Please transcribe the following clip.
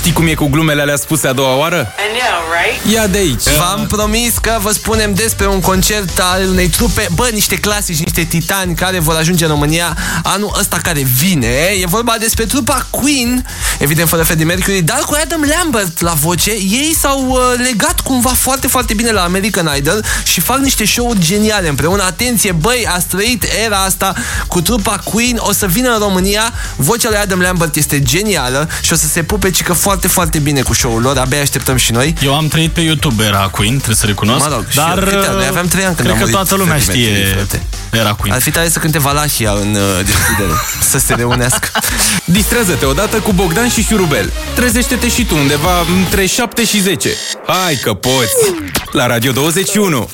Știi cum e cu glumele alea spuse a doua oară? I know, right? Ia de aici. V-am promis că vă spunem despre un concert al unei trupe, bă, niște clasici, niște titani care vor ajunge în România anul ăsta care vine. E vorba despre trupa Queen, evident fără Freddie Mercury, dar cu Adam Lambert la voce. Ei s-au uh, legat cumva foarte, foarte bine la American Idol și fac niște show-uri geniale împreună. Atenție, băi, a trăit era asta cu trupa Queen, o să vină în România, vocea lui Adam Lambert este genială și o să se pupe cică foarte, foarte bine cu show-ul lor, abia așteptăm și noi. Eu am trăit pe YouTube era Queen, trebuie să recunosc. Mă rog, și dar eu, câte ani? Noi aveam trei ani când cred a că murit toată lumea Freddie știe Mercury, frate. Era Queen. Ar fi tare să cânte Valahia în uh, deschidere, să se reunească. Distrează-te odată cu Bogdan și Șurubel. Trezește-te și tu undeva între 7 și 10. Hai că poți! La Radio 21!